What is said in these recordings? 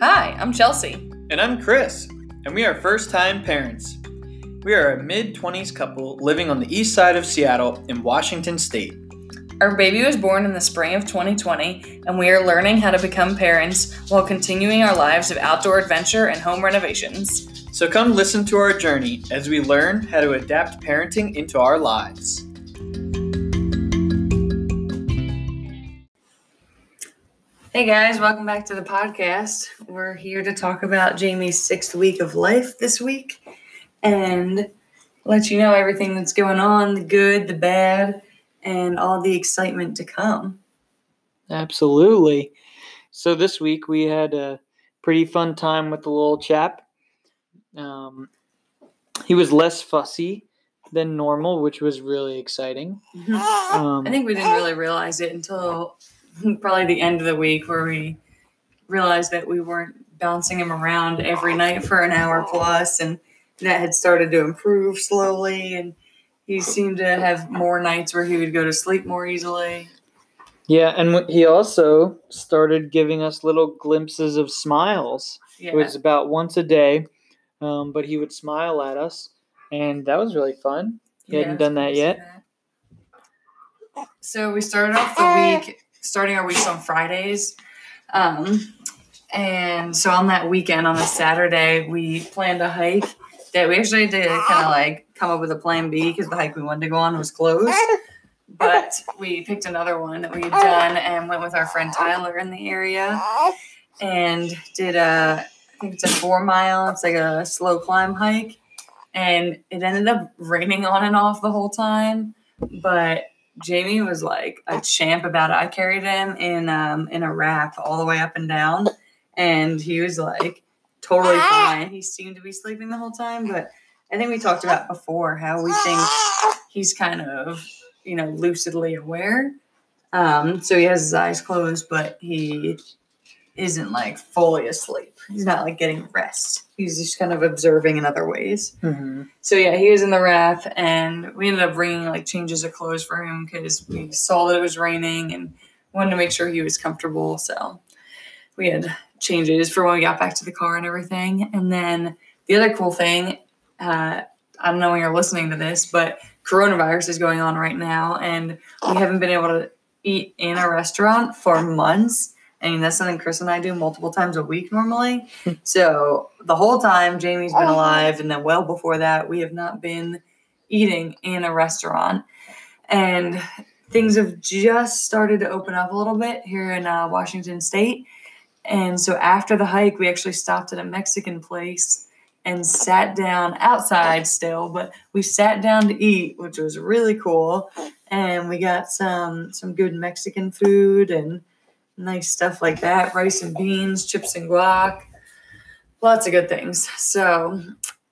Hi, I'm Chelsea. And I'm Chris, and we are first time parents. We are a mid 20s couple living on the east side of Seattle in Washington State. Our baby was born in the spring of 2020, and we are learning how to become parents while continuing our lives of outdoor adventure and home renovations. So come listen to our journey as we learn how to adapt parenting into our lives. Hey guys, welcome back to the podcast. We're here to talk about Jamie's sixth week of life this week and let you know everything that's going on the good, the bad, and all the excitement to come. Absolutely. So this week we had a pretty fun time with the little chap. Um, he was less fussy than normal, which was really exciting. Um, I think we didn't really realize it until probably the end of the week where we realized that we weren't bouncing him around every night for an hour plus and that had started to improve slowly and he seemed to have more nights where he would go to sleep more easily. Yeah and he also started giving us little glimpses of smiles. Yeah. it was about once a day um, but he would smile at us and that was really fun. He yeah, hadn't done that yet. so we started off the week starting our weeks on Fridays. Um, and so on that weekend, on a Saturday, we planned a hike that we actually did kind of like come up with a plan B because the hike we wanted to go on was closed. But we picked another one that we had done and went with our friend Tyler in the area and did a, I think it's a four mile, it's like a slow climb hike. And it ended up raining on and off the whole time. But Jamie was like a champ about it. I carried him in um in a wrap all the way up and down, and he was like totally fine. He seemed to be sleeping the whole time, but I think we talked about before how we think he's kind of you know lucidly aware. Um, so he has his eyes closed, but he isn't like fully asleep. He's not like getting rest. He's just kind of observing in other ways. Mm-hmm. So yeah, he was in the raft, and we ended up bringing like changes of clothes for him because we saw that it was raining and wanted to make sure he was comfortable. So we had changes for when we got back to the car and everything. And then the other cool thing, uh, I don't know when you're listening to this, but coronavirus is going on right now, and we haven't been able to eat in a restaurant for months. I mean, that's something Chris and I do multiple times a week normally. so the whole time Jamie's been alive, and then well before that, we have not been eating in a restaurant. And things have just started to open up a little bit here in uh, Washington State. And so after the hike, we actually stopped at a Mexican place and sat down outside still, but we sat down to eat, which was really cool. And we got some some good Mexican food and nice stuff like that rice and beans, chips and guac, lots of good things. So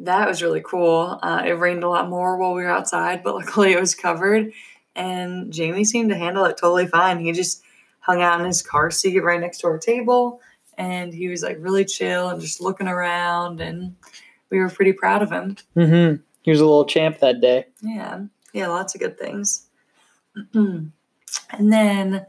that was really cool. Uh, it rained a lot more while we were outside, but luckily it was covered. And Jamie seemed to handle it totally fine. He just hung out in his car seat right next to our table and he was like really chill and just looking around and we were pretty proud of him. Mm-hmm. He was a little champ that day. Yeah. Yeah, lots of good things. and then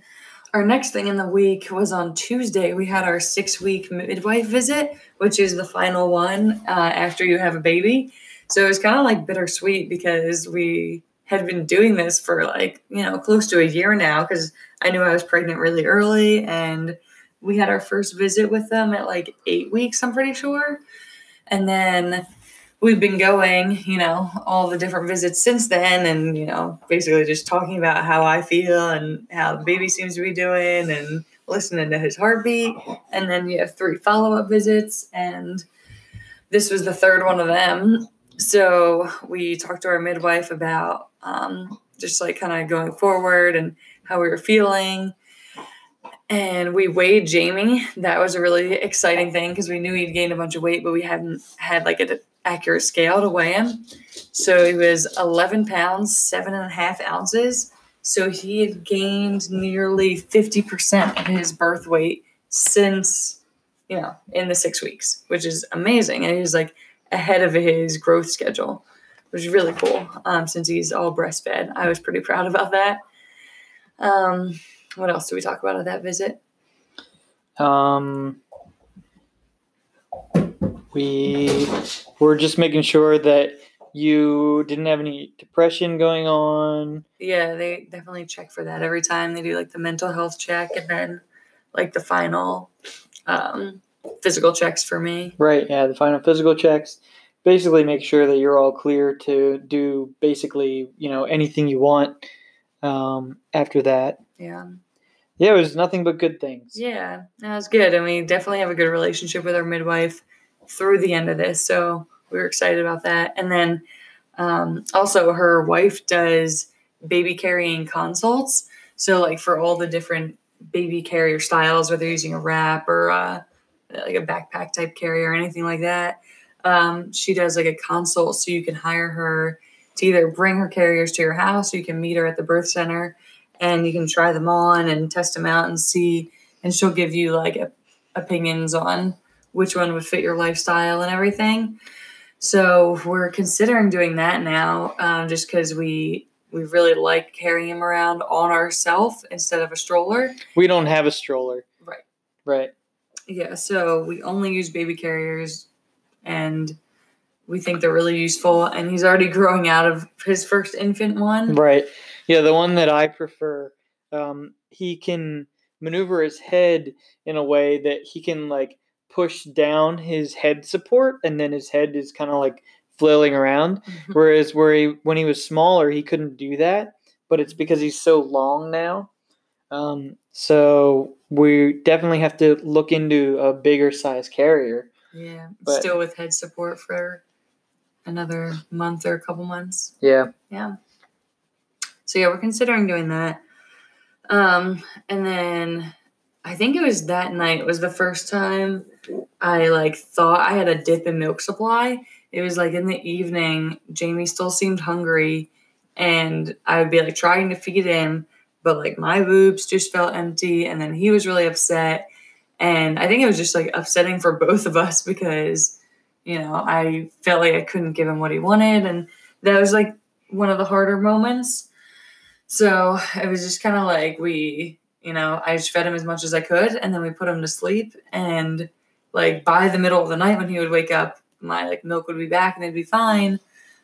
our next thing in the week was on Tuesday. We had our six week midwife visit, which is the final one uh, after you have a baby. So it was kind of like bittersweet because we had been doing this for like, you know, close to a year now because I knew I was pregnant really early and we had our first visit with them at like eight weeks, I'm pretty sure. And then we've been going, you know, all the different visits since then, and you know, basically just talking about how I feel and how the baby seems to be doing, and listening to his heartbeat. And then you have three follow up visits, and this was the third one of them. So we talked to our midwife about um, just like kind of going forward and how we were feeling. And we weighed Jamie. That was a really exciting thing because we knew he'd gained a bunch of weight, but we hadn't had like a accurate scale to weigh him. So he was 11 pounds, seven and a half ounces. So he had gained nearly 50% of his birth weight since, you know, in the six weeks, which is amazing. And he was like ahead of his growth schedule, which is really cool um, since he's all breastfed. I was pretty proud about that. Um, what else do we talk about at that visit? Um, We were just making sure that you didn't have any depression going on. Yeah, they definitely check for that every time they do like the mental health check and then like the final um, physical checks for me. Right, yeah, the final physical checks. Basically, make sure that you're all clear to do basically, you know, anything you want um, after that. Yeah. Yeah, it was nothing but good things. Yeah, that was good. And we definitely have a good relationship with our midwife through the end of this. So we were excited about that. And then um, also, her wife does baby carrying consults. So, like, for all the different baby carrier styles, whether using a wrap or uh, like a backpack type carrier or anything like that, um, she does like a consult so you can hire her to either bring her carriers to your house or you can meet her at the birth center and you can try them on and test them out and see and she'll give you like a, opinions on which one would fit your lifestyle and everything. So we're considering doing that now um, just because we we really like carrying him around on ourselves instead of a stroller. We don't have a stroller. Right. Right. Yeah so we only use baby carriers and we think they're really useful and he's already growing out of his first infant one. Right. Yeah, the one that I prefer, um, he can maneuver his head in a way that he can like push down his head support, and then his head is kind of like flailing around. Whereas where he when he was smaller, he couldn't do that. But it's because he's so long now. Um, so we definitely have to look into a bigger size carrier. Yeah, but, still with head support for another month or a couple months. Yeah. Yeah. So yeah, we're considering doing that. Um, and then I think it was that night was the first time I like thought I had a dip in milk supply. It was like in the evening, Jamie still seemed hungry and I would be like trying to feed him, but like my boobs just felt empty and then he was really upset. And I think it was just like upsetting for both of us because, you know, I felt like I couldn't give him what he wanted. And that was like one of the harder moments. So it was just kind of like we, you know, I just fed him as much as I could and then we put him to sleep. And like by the middle of the night when he would wake up, my like milk would be back and they'd be fine.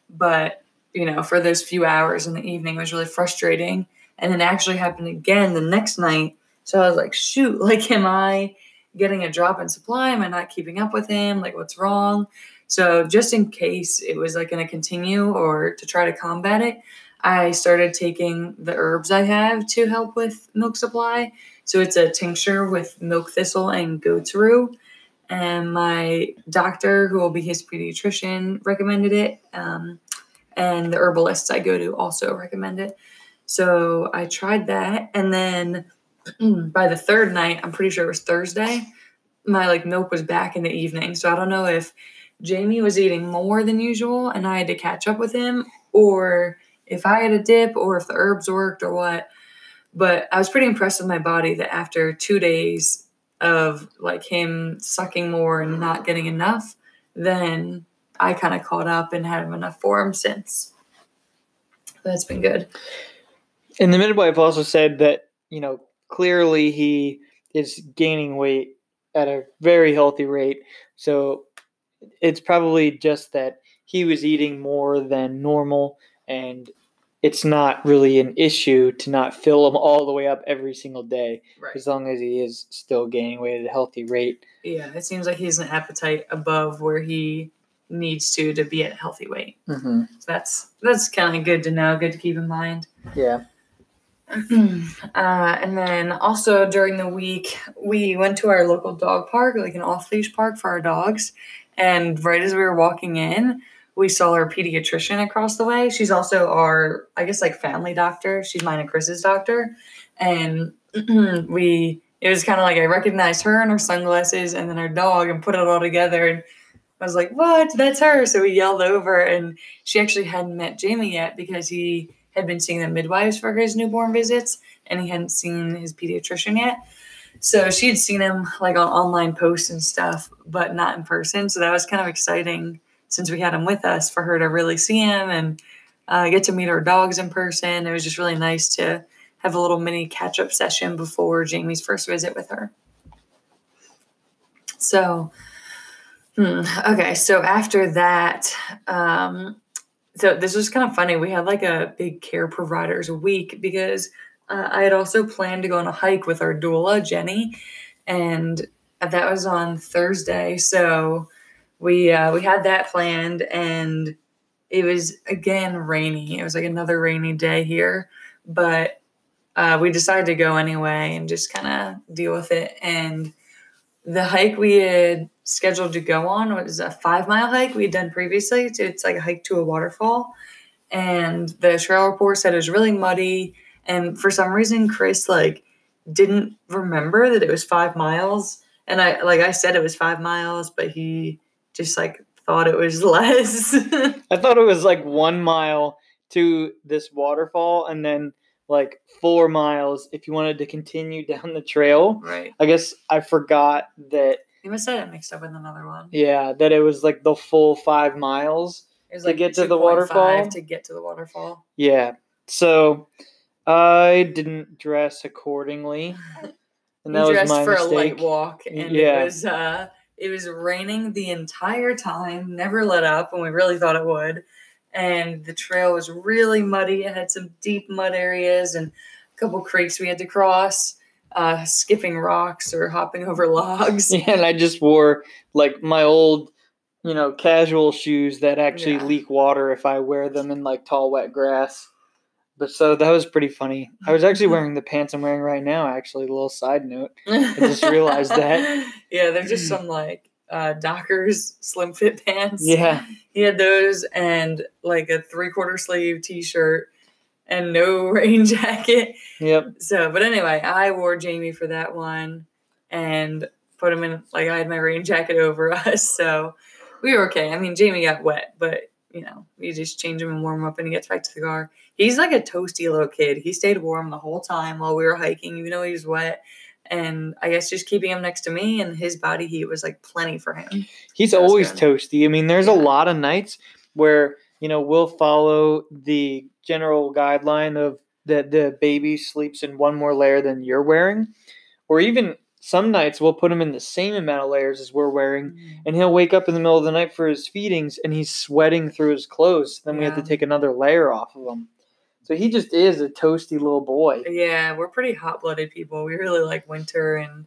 But, you know, for those few hours in the evening, it was really frustrating. And then actually happened again the next night. So I was like, shoot, like, am I getting a drop in supply? Am I not keeping up with him? Like, what's wrong? So just in case it was like going to continue or to try to combat it, I started taking the herbs I have to help with milk supply. So it's a tincture with milk thistle and goat's rue. And my doctor, who will be his pediatrician, recommended it. Um, and the herbalists I go to also recommend it. So I tried that. And then by the third night, I'm pretty sure it was Thursday, my like milk was back in the evening. So I don't know if Jamie was eating more than usual and I had to catch up with him or if I had a dip or if the herbs worked or what. But I was pretty impressed with my body that after two days of like him sucking more and not getting enough, then I kind of caught up and had enough for him since. That's been good. And the midwife also said that, you know, clearly he is gaining weight at a very healthy rate. So it's probably just that he was eating more than normal and it's not really an issue to not fill him all the way up every single day, right. as long as he is still gaining weight at a healthy rate. Yeah, it seems like he's an appetite above where he needs to to be at a healthy weight. Mm-hmm. So that's that's kind of good to know, good to keep in mind. Yeah. uh, and then also during the week, we went to our local dog park, like an off leash park for our dogs. And right as we were walking in, we saw our pediatrician across the way. She's also our, I guess, like family doctor. She's mine and Chris's doctor. And we, it was kind of like I recognized her and her sunglasses and then her dog and put it all together. And I was like, what? That's her. So we yelled over. And she actually hadn't met Jamie yet because he had been seeing the midwives for his newborn visits and he hadn't seen his pediatrician yet. So she had seen him like on online posts and stuff, but not in person. So that was kind of exciting since we had him with us for her to really see him and uh, get to meet our dogs in person. It was just really nice to have a little mini catch up session before Jamie's first visit with her. So, Hmm. Okay, so after that, um, so this was kind of funny. We had like a big care providers week because uh, I had also planned to go on a hike with our doula Jenny, and that was on Thursday. So we uh, we had that planned, and it was again rainy. It was like another rainy day here, but uh, we decided to go anyway and just kind of deal with it. And the hike we had scheduled to go on was a five mile hike we had done previously. So it's like a hike to a waterfall. And the trail report said it was really muddy. And for some reason, Chris like didn't remember that it was five miles. And I like I said it was five miles, but he just like thought it was less. I thought it was like one mile to this waterfall and then like four miles if you wanted to continue down the trail. Right. I guess I forgot that. You must have it mixed up with another one. Yeah, that it was like the full five miles It was to like get to the waterfall. To get to the waterfall. Yeah. So I didn't dress accordingly. And that was dressed my for mistake. a light walk, and Yeah. it was uh, it was raining the entire time, never let up, and we really thought it would. And the trail was really muddy. It had some deep mud areas and a couple creeks we had to cross, uh, skipping rocks or hopping over logs. Yeah, and I just wore like my old, you know, casual shoes that actually Yeah. leak water if I wear them in like tall, wet grass. But so that was pretty funny. I was actually wearing the pants I'm wearing right now. Actually, a little side note. I just realized that. Yeah, they're just some like uh, Dockers slim fit pants. Yeah, He had those and like a three quarter sleeve t shirt and no rain jacket. yep. So, but anyway, I wore Jamie for that one and put him in, like, I had my rain jacket over us. So we were okay. I mean, Jamie got wet, but you know, you just change him and warm him up and he gets back to the car. He's like a toasty little kid. He stayed warm the whole time while we were hiking, even though he was wet. And I guess just keeping him next to me and his body heat was like plenty for him. He's always good. toasty. I mean, there's a lot of nights where you know we'll follow the general guideline of that the baby sleeps in one more layer than you're wearing, or even some nights we'll put him in the same amount of layers as we're wearing, mm. and he'll wake up in the middle of the night for his feedings and he's sweating through his clothes. Then we have to take another layer off of him. So he just is a toasty little boy. Yeah, we're pretty hot blooded people. We really like winter, and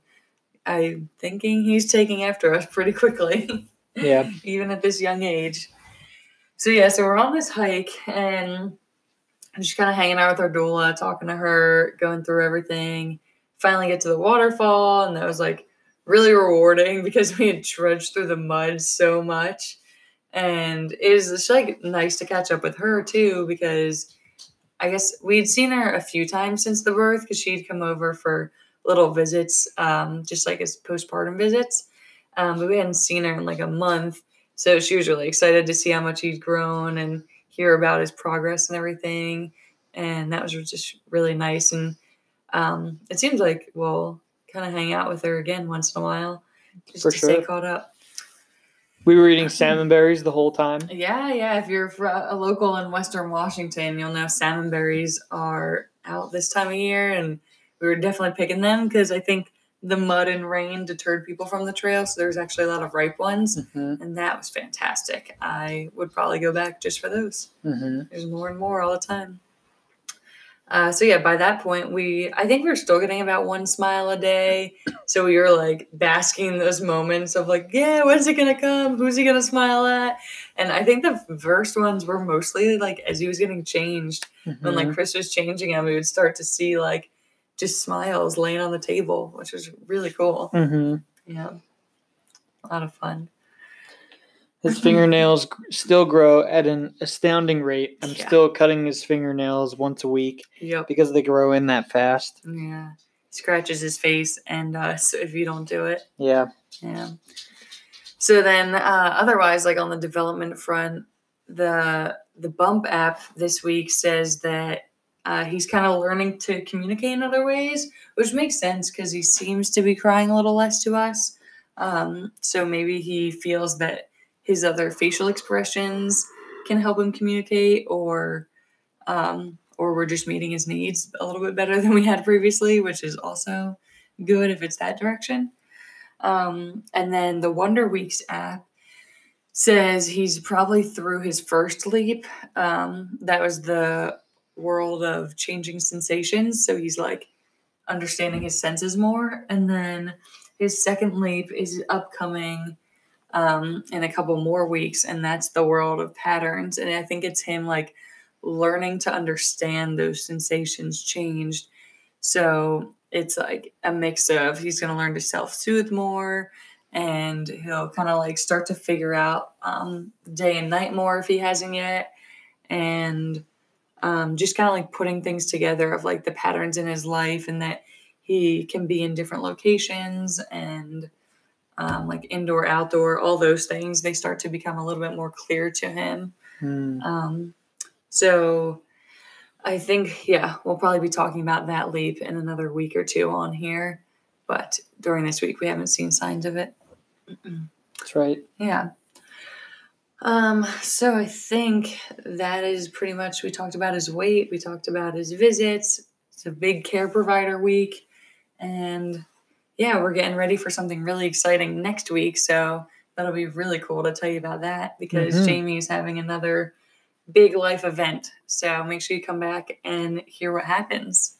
I'm thinking he's taking after us pretty quickly, Yeah. even at this young age. So, yeah, so we're on this hike and I'm just kind of hanging out with our doula, talking to her, going through everything. Finally, get to the waterfall, and that was like really rewarding because we had trudged through the mud so much. And it was just like nice to catch up with her too because I guess we'd seen her a few times since the birth because she'd come over for little visits, um, just like as postpartum visits. Um, but we hadn't seen her in like a month. So she was really excited to see how much he'd grown and hear about his progress and everything. And that was just really nice. And um, it seems like we'll kind of hang out with her again once in a while just For to stay caught up. We were eating salmon berries the whole time. Yeah, yeah. If you're a local in Western Washington, you'll know salmon berries are out this time of year, and we were definitely picking them because I think the mud and rain deterred people from the trail. So there was actually a lot of ripe ones, Mm-hmm. and that was fantastic. I would probably go back just for those. Mm-hmm. There's more and more all the time. Uh, so yeah, by that point, we I think we were still getting about one smile a day. So we were like basking in those moments of like, yeah, when's it gonna come? Who's he gonna smile at? And I think the first ones were mostly like as he was getting changed. When Mm-hmm. like Chris was changing him, we would start to see like just smiles laying on the table, which was really cool. Mm-hmm. Yeah, a lot of fun. His fingernails still grow at an astounding rate. I'm Yeah. still cutting his fingernails once a week Yep. because they grow in that fast. Yeah. Scratches his face and us if you don't do it. Yeah. Yeah. So then, uh, otherwise, like on the development front, the the Bump app this week says that uh, he's kind of learning to communicate in other ways, which makes sense because he seems to be crying a little less to us. Um, so maybe he feels that his other facial expressions can help him communicate, or um, or we're just meeting his needs a little bit better than we had previously, which is also good if it's that direction. Um, and then the Wonder Weeks app says he's probably through his first leap. Um, that was the world of changing sensations. So he's like understanding his senses more. And then his second leap is upcoming um, in a couple more weeks, and that's the world of patterns. And I think it's him like learning to understand those sensations changed. So it's like a mix of he's going to learn to self soothe more and he'll kind of like start to figure out um, day and night more if he hasn't yet and um, just kind of like putting things together of like the patterns in his life and that he can be in different locations and um, like indoor outdoor all those things they start to become a little bit more clear to him mm. so i think yeah we'll probably be talking about that leap in another week or two on here but during this week we haven't seen signs of it that's right. Yeah. Um, so I think that is pretty much we talked about his weight, we talked about his visits. It's a big care provider week. And yeah, we're getting ready for something really exciting next week. So that'll be really cool to tell you about that because mm-hmm. Jamie's having another big life event. So make sure you come back and hear what happens.